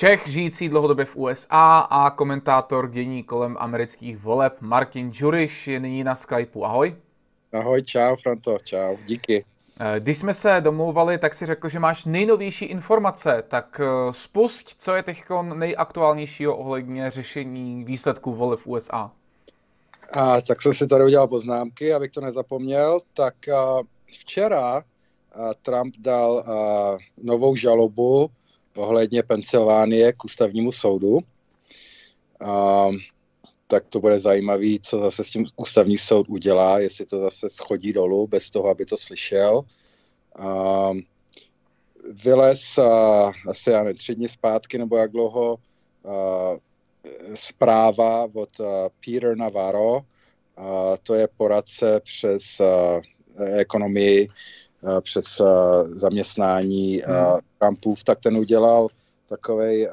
Čech žijící dlouhodobě v USA a komentátor dění kolem amerických voleb Martin Juriš je nyní na Skypeu. Ahoj. Ahoj, čau Franco, čau, díky. Eh, když jsme se domlouvali, tak si řekl, že máš nejnovější informace, tak eh, spust, co je teď nejaktuálnějšího ohledně řešení výsledků voleb v USA. A, tak jsem si tady udělal poznámky, abych to nezapomněl. Tak a, včera a, Trump dal a, novou žalobu ohledně Pensylvánie k ústavnímu soudu. A, tak to bude zajímavé, co zase s tím ústavní soud udělá, jestli to zase schodí dolů bez toho, aby to slyšel. A, vylez a, asi já nevím, tři dny zpátky nebo jak dlouho a, zpráva od a, Peter Navarro, a, to je poradce přes a, ekonomii, přes a, zaměstnání a, hmm. Trumpův, tak ten udělal takovej,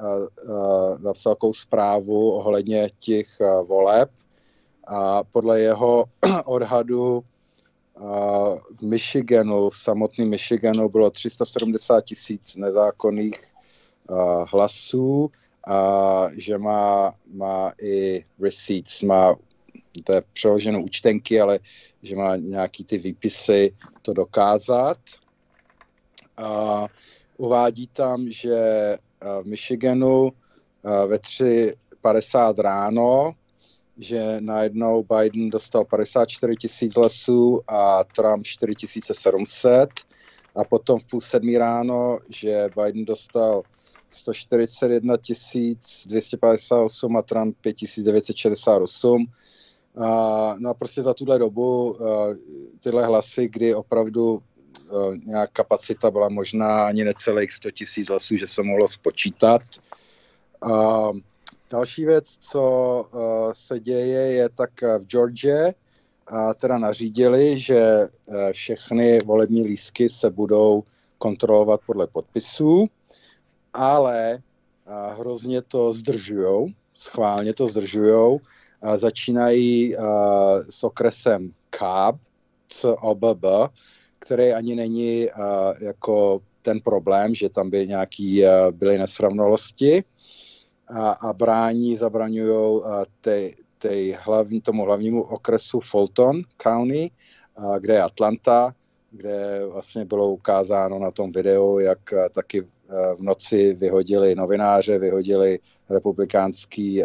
napsal takovou zprávu ohledně těch voleb a podle jeho odhadu v Michiganu, v samotném Michiganu bylo 370 tisíc nezákonných hlasů a že má, má i receipts, má to je přeloženo účtenky, ale že má nějaký ty výpisy to dokázat. A uvádí tam, že v Michiganu ve 3.50 ráno, že najednou Biden dostal 54 tisíc hlasů a Trump 4 700 a potom v půl sedmí ráno, že Biden dostal 141 258 a Trump 5968. No a prostě za tuhle dobu tyhle hlasy, kdy opravdu Eh, nějak kapacita byla možná ani necelých 100 tisíc hlasů, že se mohlo spočítat. A další věc, co se děje, je tak v Georgie, a teda nařídili, že všechny volební lístky se budou kontrolovat podle podpisů, ale hrozně to zdržujou, schválně to zdržujou. Začínají s okresem CAB, COBB, který ani není jako ten problém, že tam by nějaký byly nesrovnalosti. A, a brání, zabraňují ty, ty hlavní, tomu hlavnímu okresu Fulton County, kde je Atlanta, kde vlastně bylo ukázáno na tom videu, jak taky v noci vyhodili novináře, vyhodili republikánský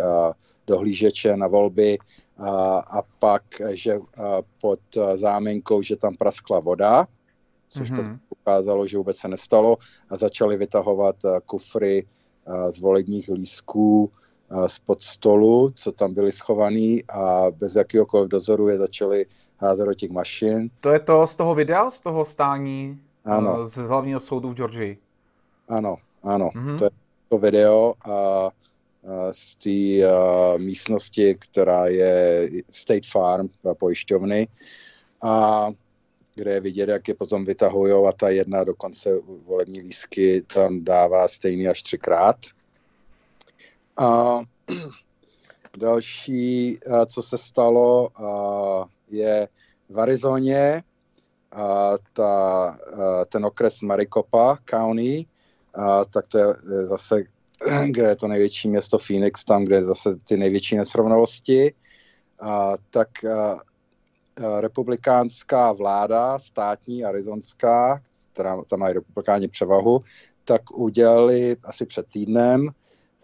dohlížeče na volby a, a pak, že a pod záminkou, že tam praskla voda, což mm-hmm. ukázalo, že vůbec se nestalo a začali vytahovat kufry z volebních lísků spod stolu, co tam byly schovaný a bez jakéhokoliv dozoru je začali házet do těch mašin. To je to z toho videa, z toho stání ano. z hlavního soudu v Georgii? Ano, ano. Mm-hmm. To je to video a z té uh, místnosti, která je State Farm pojišťovny, a kde je vidět, jak je potom vytahují a ta jedna dokonce volební lísky tam dává stejný až třikrát. A další, co se stalo, je v Arizoně a ta, ten okres Maricopa County, a tak to je zase kde je to největší město Phoenix, tam, kde je zase ty největší nesrovnalosti, a, tak a, a, republikánská vláda, státní, arizonská, která tam mají republikáni převahu, tak udělali asi před týdnem,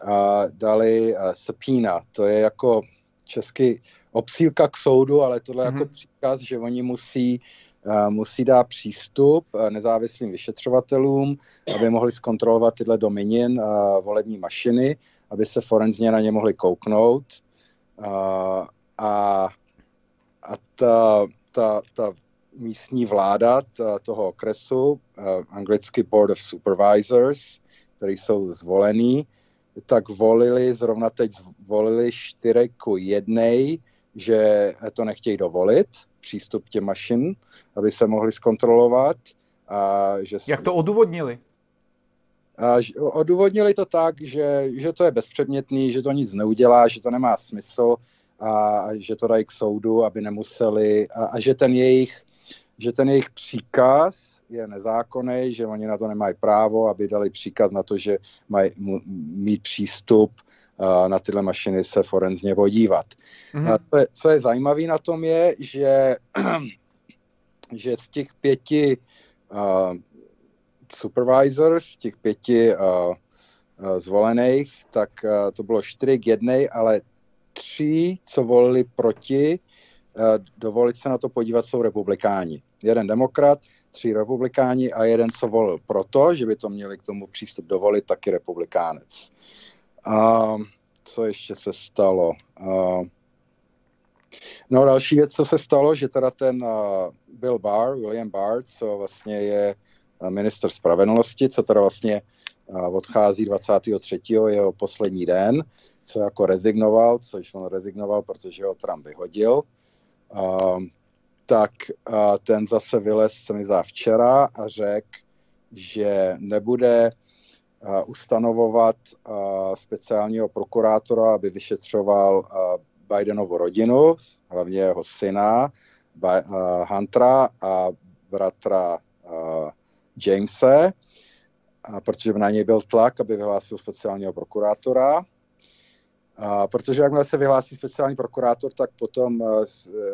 a dali a, subpoena, to je jako český obsílka k soudu, ale tohle mm-hmm. jako mhm. příkaz, že oni musí musí dát přístup nezávislým vyšetřovatelům, aby mohli zkontrolovat tyhle Dominion volební mašiny, aby se forenzně na ně mohli kouknout. A, a, a ta, ta, ta místní vláda ta, toho okresu, anglicky Board of Supervisors, který jsou zvolený, tak volili, zrovna teď volili 4 ku 1, že to nechtějí dovolit, přístup k těm mašin, aby se mohli zkontrolovat. A že Jak to odůvodnili? A odůvodnili to tak, že, že to je bezpředmětný, že to nic neudělá, že to nemá smysl a že to dají k soudu, aby nemuseli a, a že ten jejich že ten jejich příkaz je nezákonný, že oni na to nemají právo, aby dali příkaz na to, že mají mít přístup na tyhle mašiny se forenzně podívat. Mm-hmm. Co, je, co je zajímavé na tom je, že, že z těch pěti uh, supervisors, z těch pěti uh, uh, zvolených, tak uh, to bylo čtyři k jednej, ale tři, co volili proti, uh, dovolit se na to podívat, jsou republikáni. Jeden demokrat, tři republikáni a jeden, co volil proto, že by to měli k tomu přístup dovolit, taky republikánec. A co ještě se stalo? Uh, no další věc, co se stalo, že teda ten Bill Barr, William Barr, co vlastně je minister spravedlnosti, co teda vlastně odchází 23. jeho poslední den, co jako rezignoval, což on rezignoval, protože ho Trump vyhodil, uh, tak uh, ten zase vylez se mi za včera a řekl, že nebude ustanovovat speciálního prokurátora, aby vyšetřoval Bidenovu rodinu, hlavně jeho syna Huntera a bratra Jamese, protože na něj byl tlak, aby vyhlásil speciálního prokurátora. A protože jakmile se vyhlásí speciální prokurátor, tak potom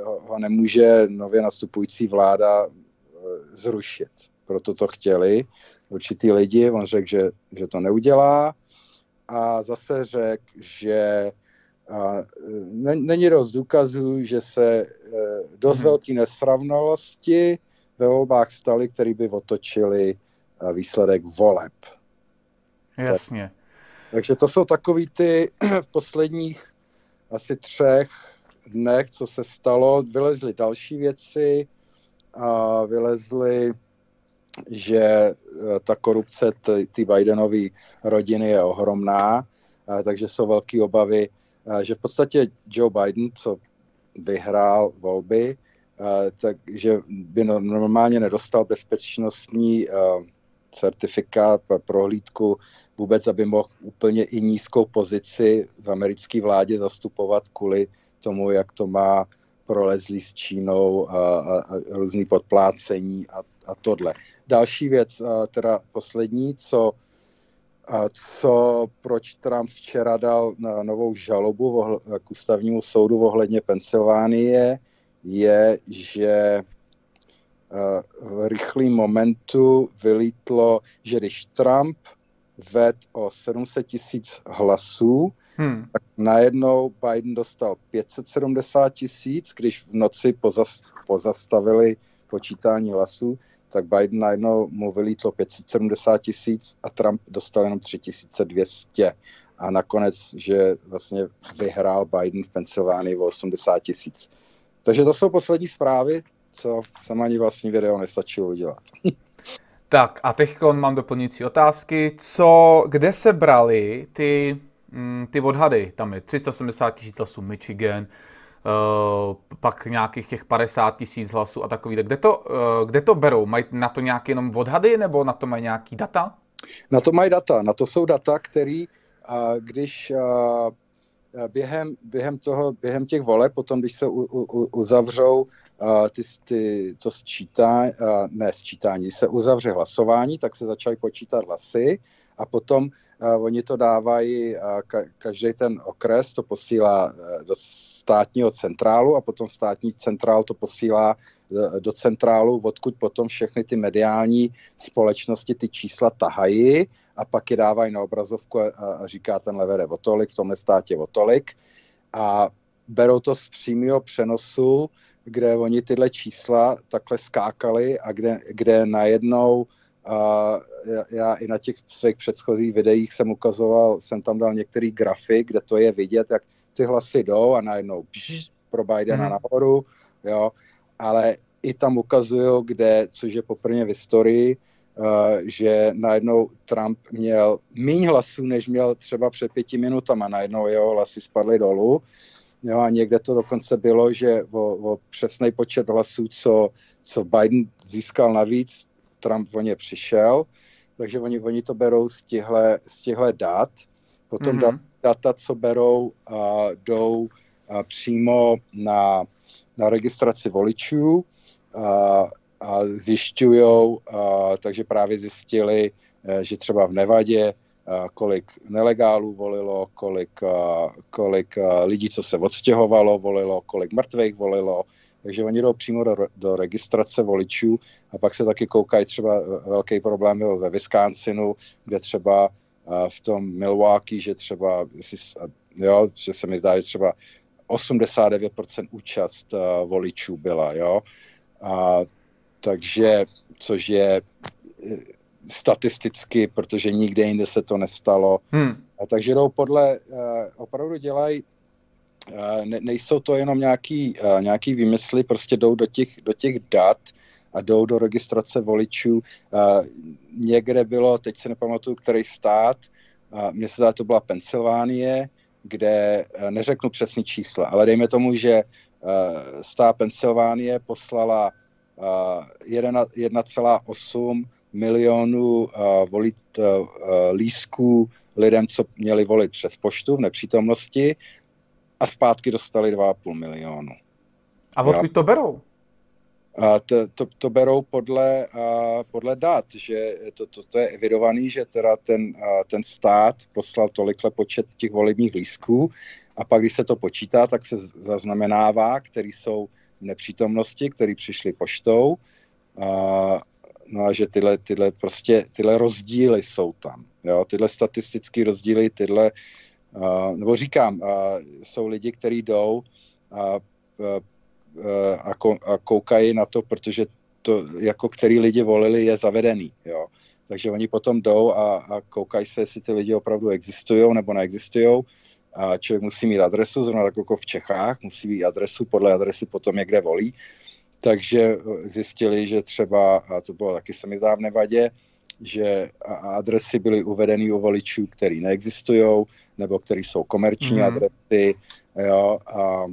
ho nemůže nově nastupující vláda zrušit. Proto to chtěli určitý lidi, on řekl, že, že to neudělá a zase řekl, že a, ne, není dost důkazů, že se e, dost hmm. velké nesrovnalosti ve volbách staly, které by otočily e, výsledek voleb. Jasně. Tak, takže to jsou takový ty v posledních asi třech dnech, co se stalo. Vylezly další věci a vylezly že eh, ta korupce ty Bidenové rodiny je ohromná, takže jsou velké obavy, že v podstatě Joe Biden, co vyhrál volby, takže by normálně nedostal bezpečnostní eh, certifikát, prohlídku vůbec, aby mohl úplně i nízkou pozici v americké vládě zastupovat kvůli tomu, jak to má prolezlý s Čínou a, a, a různý podplácení a, a tohle. Další věc, teda poslední, co, co proč Trump včera dal na novou žalobu k ústavnímu soudu ohledně Pensylvánie, je, že v rychlém momentu vylítlo, že když Trump ved o 700 tisíc hlasů, hmm. tak najednou Biden dostal 570 tisíc, když v noci pozas, pozastavili počítání hlasů, tak Biden najednou mu vylítlo 570 tisíc a Trump dostal jenom 3200. A nakonec, že vlastně vyhrál Biden v Pensylvánii o 80 tisíc. Takže to jsou poslední zprávy, co jsem ani vlastní video nestačilo udělat. Tak a teď mám doplňující otázky. Co, kde se brali ty, mm, ty odhady? Tam je 370 tisíc hlasů Michigan, Uh, pak nějakých těch 50 tisíc hlasů a takový. Kde to, uh, kde to berou? Mají na to nějaké jenom odhady nebo na to mají nějaký data? Na to mají data. Na to jsou data, které uh, když uh, během, během, toho, během těch voleb, potom když se u, u, uzavřou ty, ty, to sčítání, ne sčítání, se uzavře hlasování, tak se začaly počítat hlasy a potom Oni to dávají, každý ten okres to posílá e, do státního centrálu a potom státní centrál to posílá e, do centrálu, odkud potom všechny ty mediální společnosti ty čísla tahají a pak je dávají na obrazovku a říká ten vede o tolik, v tomhle státě o tolik. A berou to z přímého přenosu, kde oni tyhle čísla takhle skákali a kde, kde najednou a já, já i na těch svých předchozích videích jsem ukazoval, jsem tam dal některý grafy, kde to je vidět, jak ty hlasy jdou a najednou pš, pro Bidena mm. nahoru, jo, ale i tam ukazuju, kde, což je poprvé v historii, uh, že najednou Trump měl méně hlasů, než měl třeba před pěti minutama, najednou jeho hlasy spadly dolů. Jo, a někde to dokonce bylo, že o, o přesný počet hlasů, co, co Biden získal navíc, Trump o ně přišel, takže oni, oni to berou z těchto, dat. Potom mm-hmm. data, co berou, a jdou a přímo na, na registraci voličů. A a zjišťují, takže právě zjistili, že třeba v Nevadě kolik nelegálů volilo, kolik, kolik lidí, co se odstěhovalo, volilo, kolik mrtvých volilo, takže oni jdou přímo do, do registrace voličů a pak se taky koukají třeba velký problém ve Wisconsinu, kde třeba v tom Milwaukee, že třeba, jo, že se mi zdá, že třeba 89% účast voličů byla, jo. A, takže, což je statisticky, protože nikde jinde se to nestalo. Hmm. A takže jdou podle, opravdu dělají, ne, nejsou to jenom nějaký, uh, nějaký výmysly, prostě jdou do těch, do těch dat a jdou do registrace voličů. Uh, někde bylo, teď se nepamatuju, který stát, mně se zdá, to byla Pensylvánie, kde, neřeknu přesný čísla, ale dejme tomu, že stát Pensylvánie poslala uh, 1,8 milionů volit lísků lidem, co měli volit přes poštu v nepřítomnosti a zpátky dostali 2,5 milionu. A odkud to berou? A to, to, to berou podle, a, podle dat, že to, to, to je evidovaný, že teda ten, a, ten stát poslal tolikle počet těch volebních lístků a pak, když se to počítá, tak se zaznamenává, který jsou v nepřítomnosti, který přišli poštou a, No a že tyhle, tyhle, prostě, tyhle rozdíly jsou tam. Jo? Tyhle statistické rozdíly, tyhle, nebo říkám, uh, jsou lidi, kteří jdou a, uh, a, a koukají na to, protože to, jako který lidi volili, je zavedený. Jo? Takže oni potom jdou a, a koukají se, jestli ty lidi opravdu existují nebo neexistují. A člověk musí mít adresu, zrovna tak jako v Čechách, musí mít adresu, podle adresy potom je kde volí takže eh, zjistili, že třeba, a to bylo taky se mi v Nevadě, že adresy byly uvedeny u voličů, které neexistují, nebo které jsou komerční mm. adresy. Jo, a,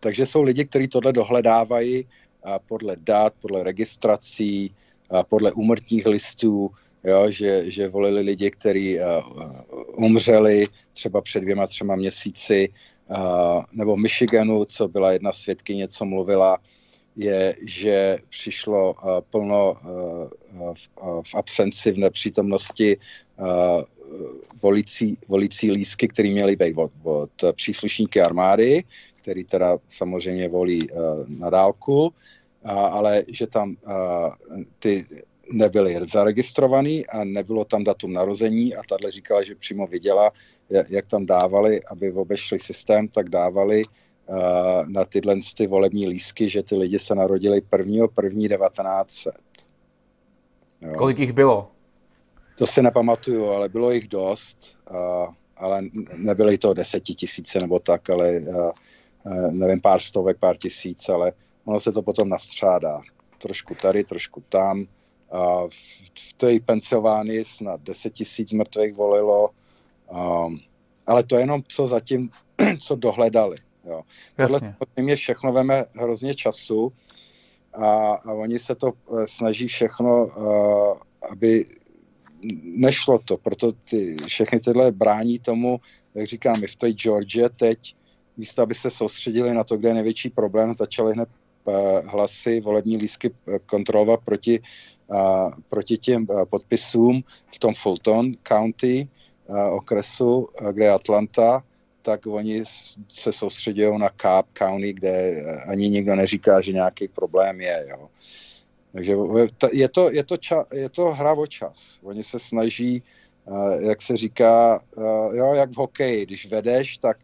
takže jsou lidi, kteří tohle dohledávají a podle dat, podle registrací, a podle úmrtních listů, jo, že, že volili lidi, kteří umřeli třeba před dvěma, třema měsíci, a, nebo v Michiganu, co byla jedna svědkyně, co mluvila, je, že přišlo uh, plno uh, v, uh, v absenci, v nepřítomnosti volicí, volicí lísky, které měly být od, od příslušníky armády, který teda samozřejmě volí na dálku, ale že tam ty nebyly zaregistrovaný a nebylo tam datum narození a tahle říkala, že přímo viděla, jak tam dávali, aby obešli systém, tak dávali Eh, na tyhle ty volební lísky, že ty lidi se narodili 1. 1. 1900. Jo. Kolik jich bylo? To si nepamatuju, ale bylo jich dost, uh, ale nebyly to desetitisíce nebo tak, ale uh, nevím, pár stovek, pár tisíc, ale ono se to potom nastřádá. Trošku tady, trošku tam. Uh, v, v té Pensylvánii snad 10 tisíc mrtvých volilo, um, ale to jenom, co zatím, co dohledali. Jo. Tohle mě všechno veme hrozně času a, a oni se to uh, snaží všechno, uh, aby nešlo to, proto ty, všechny tyhle brání tomu, jak říkám, i v té Georgia teď, místo aby se soustředili na to, kde je největší problém, začaly hned uh, hlasy, volební lísky kontrolovat proti, uh, proti těm podpisům v tom Fulton County uh, okresu, kde je Atlanta, tak oni se soustředují na Cobb County, kde ani nikdo neříká, že nějaký problém je. Jo. Takže je to, je, to ča, je to hra o čas. Oni se snaží, eh, jak se říká, eh, jo, jak v hokeji, když vedeš, tak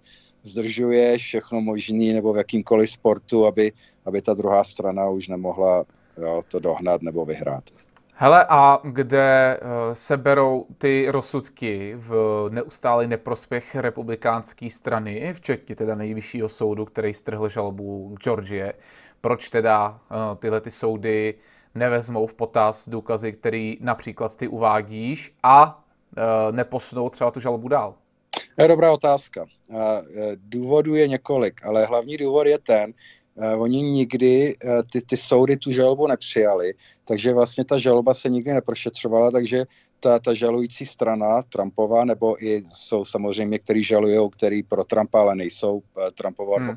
zdržuješ všechno možný nebo v jakýmkoliv sportu, aby, aby ta druhá strana už nemohla jo, to dohnat nebo vyhrát. Hele, a kde uh, se berou ty rozsudky v neustálý neprospěch republikánské strany, včetně teda nejvyššího soudu, který strhl žalobu Georgie, proč teda uh, tyhle ty soudy nevezmou v potaz důkazy, který například ty uvádíš a uh, neposunou třeba tu žalobu dál? Dobrá otázka. Důvodů je několik, ale hlavní důvod je ten, oni nikdy, uh, ty, ty soudy tu žalobu nepřijali, takže vlastně ta žaloba se nikdy neprošetřovala, takže ta, ta žalující strana Trumpova, nebo i jsou samozřejmě, kteří žalují, který pro Trumpa, ale nejsou uh, Trumpova hmm.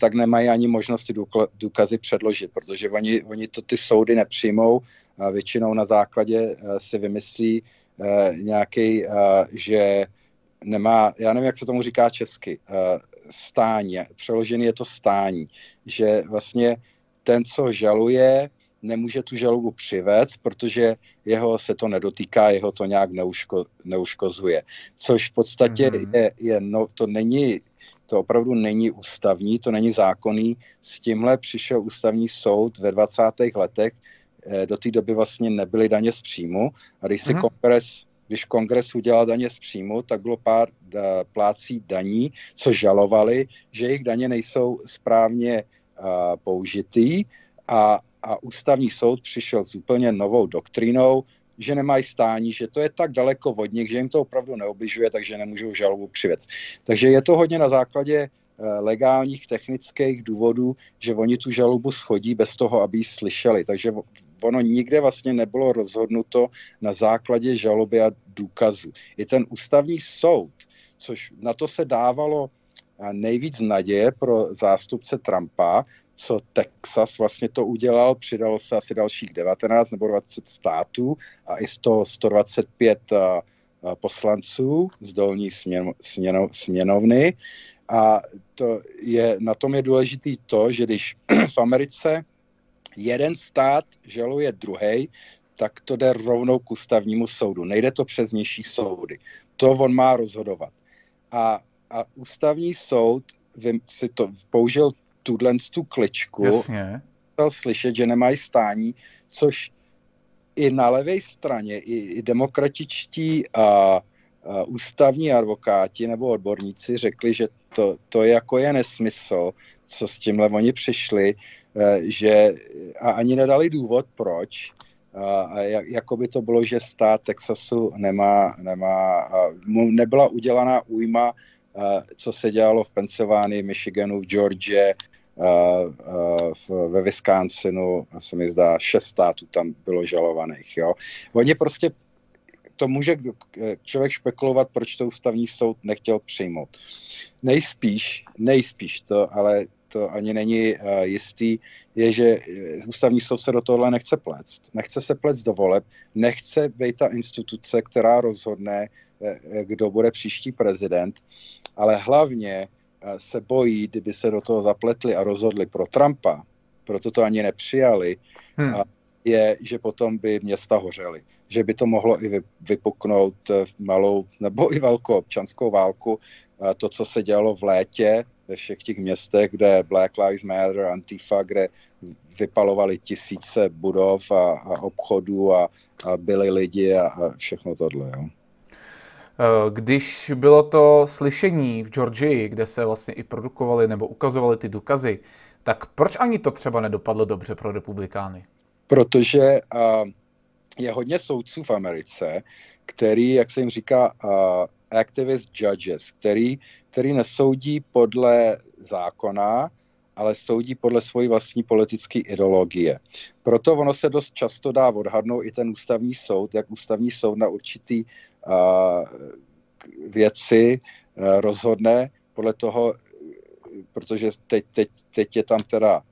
tak nemají ani možnosti důkazy předložit, protože oni, oni to ty soudy nepřijmou a většinou na základě si vymyslí nějaký, že nemá, já nevím, jak se tomu říká česky, stání, přeložený je to stání, že vlastně ten, co žaluje, nemůže tu žalobu přivést, protože jeho se to nedotýká, jeho to nějak neuško, neuškozuje. Což v podstatě mm-hmm. je, je no, to není, to opravdu není ústavní, to není zákonný. S tímhle přišel ústavní soud ve 20. letech, eh, do té doby vlastně nebyly daně z příjmu a když si mm-hmm. kongres když kongres udělal daně z příjmu, tak bylo pár da, plácí daní, co žalovali, že jejich daně nejsou správně uh, použitý a, a ústavní soud přišel s úplně novou doktrínou, že nemají stání, že to je tak daleko od nich, že jim to opravdu neobližuje, takže nemůžou žalobu přivést. Takže je to hodně na základě eh, legálních technických důvodů, že oni tu žalobu schodí bez toho, aby ji slyšeli. Takže ono nikde vlastně nebylo rozhodnuto na základě žaloby a důkazu. I ten ústavní soud, což na to se dávalo eh, nejvíc naděje pro zástupce Trumpa, co Texas vlastně to udělal, přidalo se asi dalších 19 nebo 20 států a i 100, 125 uh, poslanců z dolní směno, směno, směnovny. A to je, na tom je důležitý to, že když v Americe jeden stát žaluje druhý, tak to jde rovnou k ústavnímu soudu. Nejde to přes nižší soudy. To on má rozhodovat. A, a ústavní soud si to použil tuhle tu kličku, Jasně. slyšet, že nemají stání, což i na levé straně, i, i demokratičtí a ústavní advokáti nebo odborníci řekli, že to, to jako je nesmysl, co s tímhle oni přišli, e, že a ani nedali důvod, proč, a jak, jako by to bylo, že stát Texasu nemá, nemá mu nebyla udělaná újma, co se dělalo v Pensylvánii, Michiganu, v Georgia, ve Wisconsinu, se mi zdá, šest států tam bylo žalovaných. Jo. Oni prostě to může člověk špekulovat, proč to ústavní soud nechtěl přijmout. Nejspíš, nejspíš to, ale to ani není uh, jistý, je, že ústavní soud se do tohle nechce pléct. Nechce se pléct do voleb, nechce být ta instituce, která rozhodne, kdo bude příští prezident, ale hlavně se bojí, kdyby se do toho zapletli a rozhodli pro Trumpa, proto to ani nepřijali, hmm. a je, že potom by města hořely. Že by to mohlo i vypuknout v malou nebo i velkou občanskou válku. To, co se dělalo v létě ve všech těch městech, kde Black Lives Matter, Antifa, kde vypalovali tisíce budov a, a obchodů a, a byli lidi a, a všechno tohle. Jo. Eh, když bylo to slyšení v Georgii, kde se vlastně i produkovaly nebo ukazovaly ty důkazy, tak proč ani to třeba nedopadlo dobře pro republikány? Protože uh, je hodně soudců v Americe, který, jak se jim říká, uh, activist judges, který, který nesoudí podle zákona, ale soudí podle svojí vlastní politické ideologie. Proto ono se dost často dá odhadnout i ten ústavní soud, jak ústavní soud na určitý věci rozhodne podle toho, protože teď, teď, teď je tam teda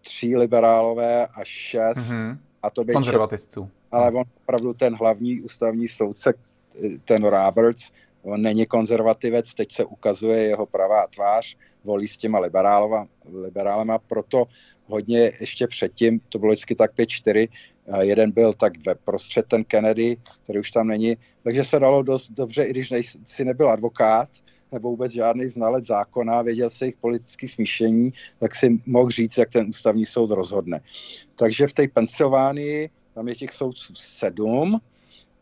tři liberálové a šest mm-hmm. a to by konzervativců. Ale on opravdu ten hlavní ústavní soudce, ten Roberts, on není konzervativec, teď se ukazuje jeho pravá tvář, volí s těma liberálova, liberálema, proto hodně ještě předtím, to bylo vždycky tak 5-4, jeden byl tak ve prostřed ten Kennedy, který už tam není, takže se dalo dost dobře, i když si nebyl advokát, nebo vůbec žádný znalec zákona, věděl se jejich politické smíšení, tak si mohl říct, jak ten ústavní soud rozhodne. Takže v té Pensylvánii tam je těch soudců sedm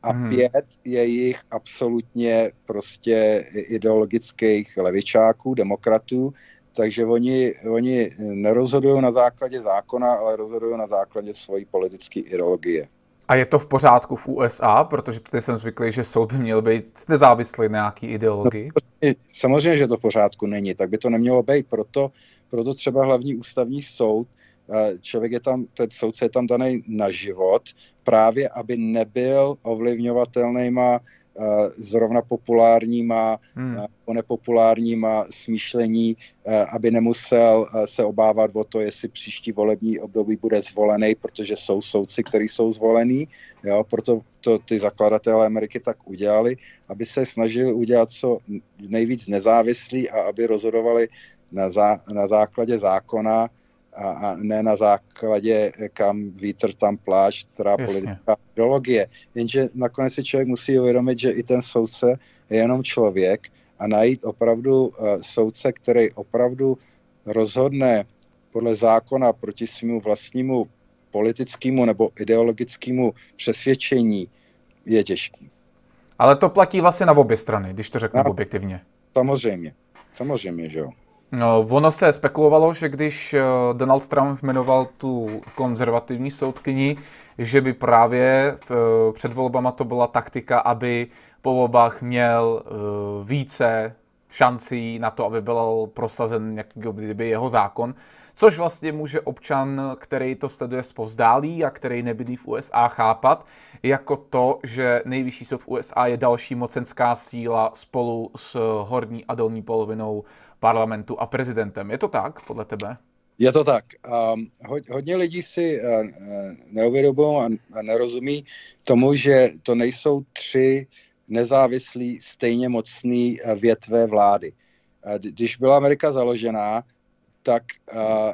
a hmm. pět je jich absolutně prostě ideologických levičáků, demokratů, takže oni, oni nerozhodují na základě zákona, ale rozhodují na základě svojí politické ideologie. A je to v pořádku v USA, protože tady jsem zvyklý, že soud by měl být nezávislý na nějaký ideologii? No, samozřejmě, že to v pořádku není, tak by to nemělo být. Proto, proto třeba hlavní ústavní soud, člověk je tam, ten soudce je tam daný na život, právě aby nebyl ovlivňovatelnýma zrovna populárníma hmm. nebo nepopulárníma smýšlení, aby nemusel se obávat o to, jestli příští volební období bude zvolený, protože jsou soudci, kteří jsou zvolení. Jo, proto to ty zakladatelé Ameriky tak udělali, aby se snažili udělat co nejvíc nezávislý a aby rozhodovali na, zá, na základě zákona a, a ne na základě, kam vítr, tam pláč, která politická ideologie. Jenže nakonec si člověk musí uvědomit, že i ten soudce je jenom člověk a najít opravdu uh, soudce, který opravdu rozhodne podle zákona proti svému vlastnímu politickému nebo ideologickému přesvědčení je těžký. Ale to platí vlastně na obě strany, když to řeknu no, objektivně. Samozřejmě, samozřejmě, že jo. No, ono se spekulovalo, že když eh, Donald Trump jmenoval tu konzervativní soudkyni, že by právě eh, před volbama to byla taktika, aby po volbách měl eh, více šancí na to, aby byl prosazen nějaký kdyby jeho zákon, což vlastně může občan, který to sleduje zpovzdálí a který nebydlí v USA chápat, jako to, že nejvyšší soud v USA je další mocenská síla spolu s horní a dolní polovinou parlamentu a prezidentem. Je to tak, podle tebe? Je to tak. Um, hodně lidí si uh, neuvědomují a nerozumí tomu, že to nejsou tři nezávislí, stejně mocný uh, větve vlády. Uh, když byla Amerika založená, tak uh,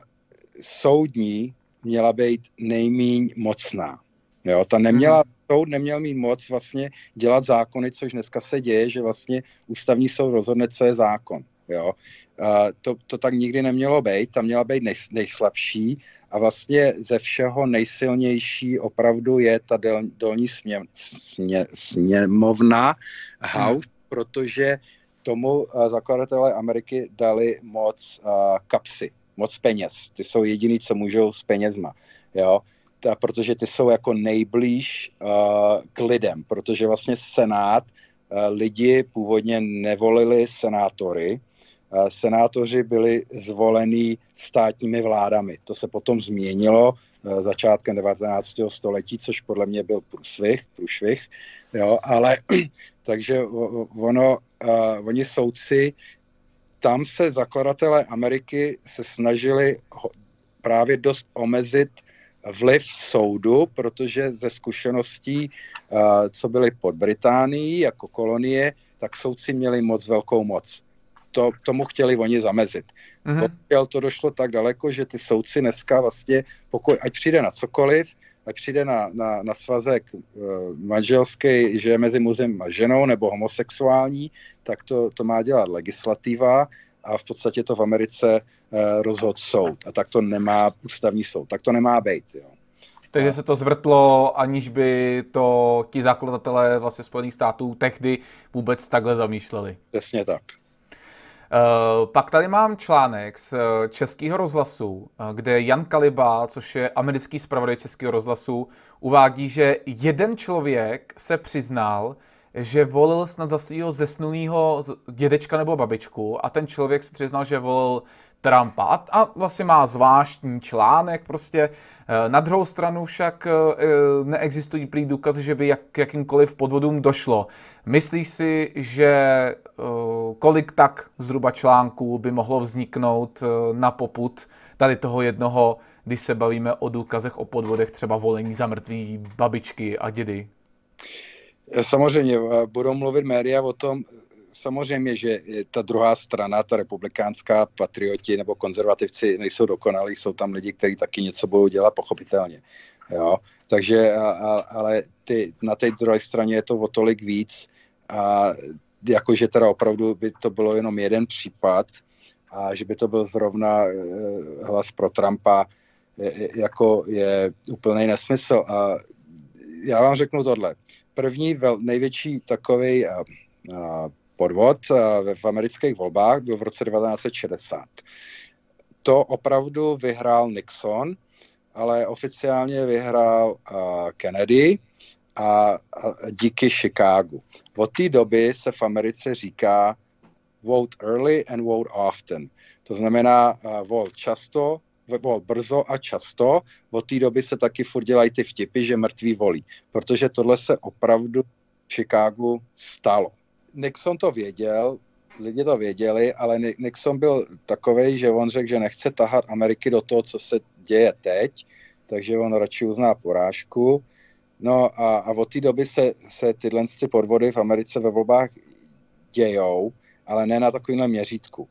soudní měla být nejmíň mocná. Jo, ta neměla, mm-hmm. soud neměl mít moc vlastně dělat zákony, což dneska se děje, že vlastně ústavní soud rozhodne, co je zákon. Jo. Uh, to, to tak nikdy nemělo být, tam měla být nej, nejslabší a vlastně ze všeho nejsilnější opravdu je ta del, dolní smě, smě, sněmovna House, hmm. protože tomu uh, zakladatelé Ameriky dali moc uh, kapsy, moc peněz. Ty jsou jediný, co můžou s penězma. Jo. Ta, protože ty jsou jako nejblíž uh, k lidem, protože vlastně Senát, uh, lidi původně nevolili senátory, senátoři byli zvolení státními vládami. To se potom změnilo e, začátkem 19. století, což podle mě byl průsvih, průšvih, jo, ale takže ono, oni soudci, tam se zakladatelé Ameriky se snažili právě dost omezit vliv soudu, protože ze zkušeností, co byly pod Británií jako kolonie, tak soudci měli moc velkou moc to, tomu chtěli oni zamezit. Mm-hmm. to došlo tak daleko, že ty soudci dneska vlastně, pokud, ať přijde na cokoliv, ať přijde na, na, na svazek uh, manželský, že je mezi mužem a ženou nebo homosexuální, tak to, to má dělat legislativa a v podstatě to v Americe uh, rozhod soud. A tak to nemá ústavní soud. Tak to nemá být. Jo. Takže se to zvrtlo, aniž by to ti zakladatelé vlastně Spojených států tehdy vůbec takhle zamýšleli. Přesně tak. Uh, pak tady mám článek z eh, Českého rozhlasu, uh, kde Jan Kaliba, což je americký zpravodaj Českého rozhlasu, uvádí, že jeden člověk se přiznal, že volil snad za svého zesnulého dědečka nebo babičku a ten člověk se přiznal, že volil Trumpa. A vlastně má zvláštní článek prostě. Eh, na druhou stranu však eh, neexistují prý důkazy, že by jak, jakýmkoliv podvodům došlo. Myslíš si, že eh, kolik tak zhruba článků by mohlo vzniknout na poput tady toho jednoho, když se bavíme o důkazech o podvodech, třeba volení za mrtvý babičky a dědy? Samozřejmě budou mluvit média o tom, samozřejmě, že ta druhá strana, ta republikánská, patrioti nebo konzervativci nejsou dokonalí, jsou tam lidi, kteří taky něco budou dělat, pochopitelně. Jo? Takže, a, ale ty, na té druhé straně je to o tolik víc, a jakože teda opravdu by to bylo jenom jeden případ a že by to byl zrovna e, hlas pro Trumpa, je, jako je úplný nesmysl. A já vám řeknu tohle. První vel, největší takový podvod eh, v amerických volbách byl v roce 1960. To opravdu vyhrál Nixon, ale oficiálně vyhrál uh, Kennedy a, díky Chicagu. Od té doby se v Americe říká vote early and vote often. To znamená uh, vote často, vol brzo a často. Od té doby se taky furt dělají ty vtipy, že mrtví volí. Protože tohle se opravdu v Chicagu stalo. Nixon to věděl, lidi to věděli, ale Nixon byl takový, že on řekl, že nechce tahat Ameriky do toho, co se děje teď, takže on radši uzná porážku. No a, a od té doby se, se tyhle podvody v Americe ve volbách dějou, ale ne na takovýmhle měřítku.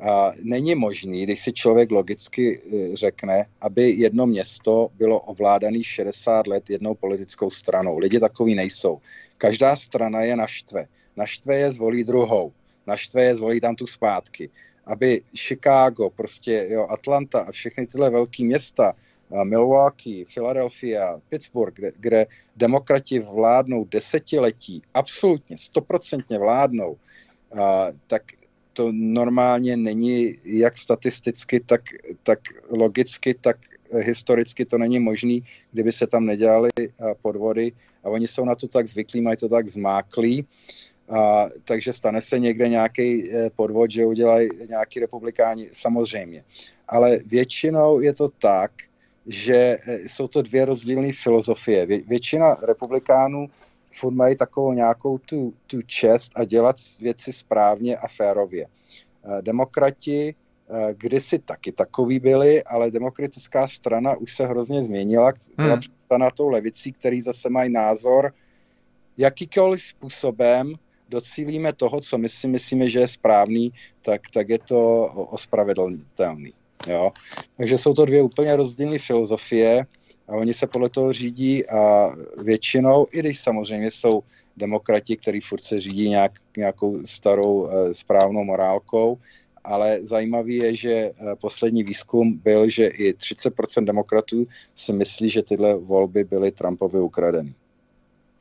A není možný, když si člověk logicky e, řekne, aby jedno město bylo ovládané 60 let jednou politickou stranou. Lidi takový nejsou. Každá strana je naštve. Naštve je zvolí druhou. Naštve je zvolí tam tu zpátky. Aby Chicago, prostě jo, Atlanta a všechny tyhle velké města, Milwaukee, Philadelphia, Pittsburgh, kde, kde demokrati vládnou desetiletí, absolutně, stoprocentně vládnou, a, tak to normálně není jak statisticky, tak, tak logicky, tak historicky to není možný, kdyby se tam nedělali podvody a oni jsou na to tak zvyklí, mají to tak zmáklí, a, takže stane se někde nějaký e, podvod, že udělají nějaký republikáni, samozřejmě. Ale většinou je to tak, že e, jsou to dvě rozdílné filozofie. Vě, většina republikánů furt mají takovou nějakou tu, tu čest a dělat věci správně a férově. Eh, demokrati eh, kdysi taky takový byli, ale demokratická strana už se hrozně změnila, byla hmm. na tou levicí, který zase mají názor, jakýkoliv způsobem docílíme toho, co my si myslíme, že je správný, tak, tak je to ospravedlnitelný. Jo? Takže jsou to dvě úplně rozdílné filozofie a oni se podle toho řídí a většinou, i když samozřejmě jsou demokrati, kteří furt se řídí nějak, nějakou starou e, správnou morálkou, ale zajímavý je, že e, poslední výzkum byl, že i 30% demokratů si myslí, že tyhle volby byly Trumpovi ukradeny.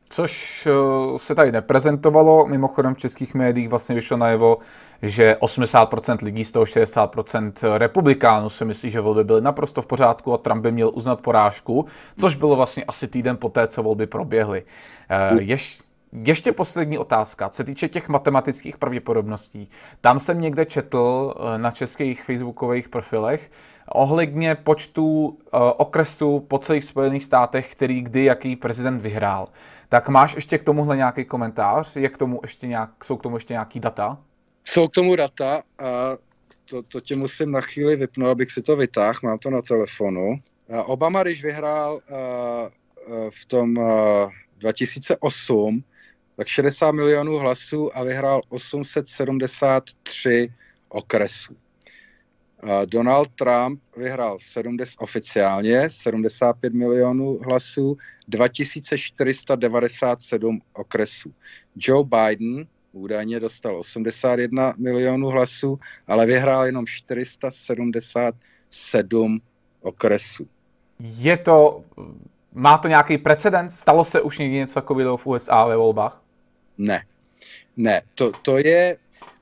Což eh, se tady neprezentovalo, mimochodem v českých médiích vlastně vyšlo najevo, že 80% lidí z toho 60% republikánů si myslí, že volby byly naprosto v pořádku a Trump by měl uznat porážku, což bylo vlastně asi týden poté, co volby proběhly. Eh, Ješ, ještě poslední otázka, co se týče těch matematických pravděpodobností. Tam jsem někde četl eh, na českých facebookových profilech ohledně počtu okresů po celých Spojených státech, který kdy jaký prezident vyhrál. Tak máš ještě k tomuhle nějaký komentář? Je k tomu ještě nějak, jsou k tomu ještě nějaký data? Jsou k tomu data a to, to tě musím na chvíli vypnout, abych si to vytáhl, mám to na telefonu. Obama, když vyhrál v tom 2008, tak 60 milionů hlasů a vyhrál 873 okresů. Donald Trump vyhrál 70, oficiálně 75 milionů hlasů, 2497 okresů. Joe Biden údajně dostal 81 milionů hlasů, ale vyhrál jenom 477 okresů. Je to, má to nějaký precedens? Stalo se už někdy něco takového v USA ve volbách? Ne, ne, to, to je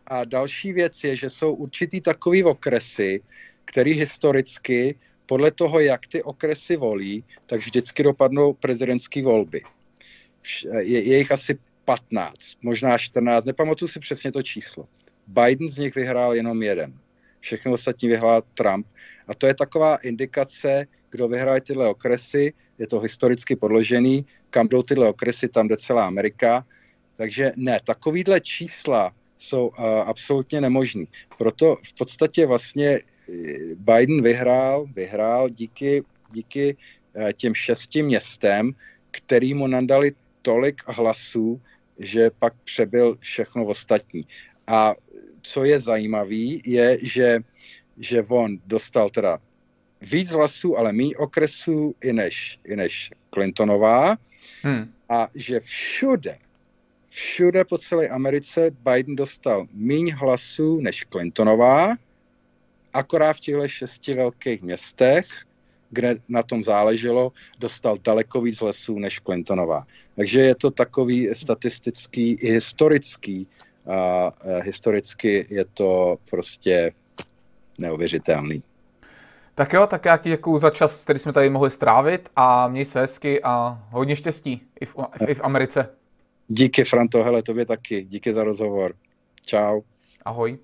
a další věc je, že jsou určitý takový okresy, který historicky podle toho, jak ty okresy volí, tak vždycky dopadnou prezidentské volby. Je, je jich asi 15, možná 14, nepamatuju si přesně to číslo. Biden z nich vyhrál jenom jeden. Všechno ostatní vyhrál Trump. A to je taková indikace, kdo vyhraje tyhle okresy, je to historicky podložený, kam jdou tyhle okresy, tam jde celá Amerika. Takže ne, takovýhle čísla jsou uh, absolutně nemožný. Proto v podstatě vlastně eh, Biden vyhrál, vyhrál díky, díky uh, těm šesti městem, který mu nadali tolik hlasů, že pak přebyl všechno ostatní. A co je zajímavý, je, že, že on dostal teda víc hlasů, ale méně okresů i než, i než Clintonová hmm. a že všude všude po celé Americe Biden dostal míň hlasů než Clintonová, akorát v těchto šesti velkých městech, kde na tom záleželo, dostal daleko víc hlasů než Clintonová. Takže je to takový statistický i historický, a, a historicky je to prostě neuvěřitelný. Tak jo, tak já ti děkuju za čas, který jsme tady mohli strávit a měj se hezky a hodně štěstí i v, i v Americe. Díky, Franto, hele, tobě taky. Díky za rozhovor. Čau. Ahoj.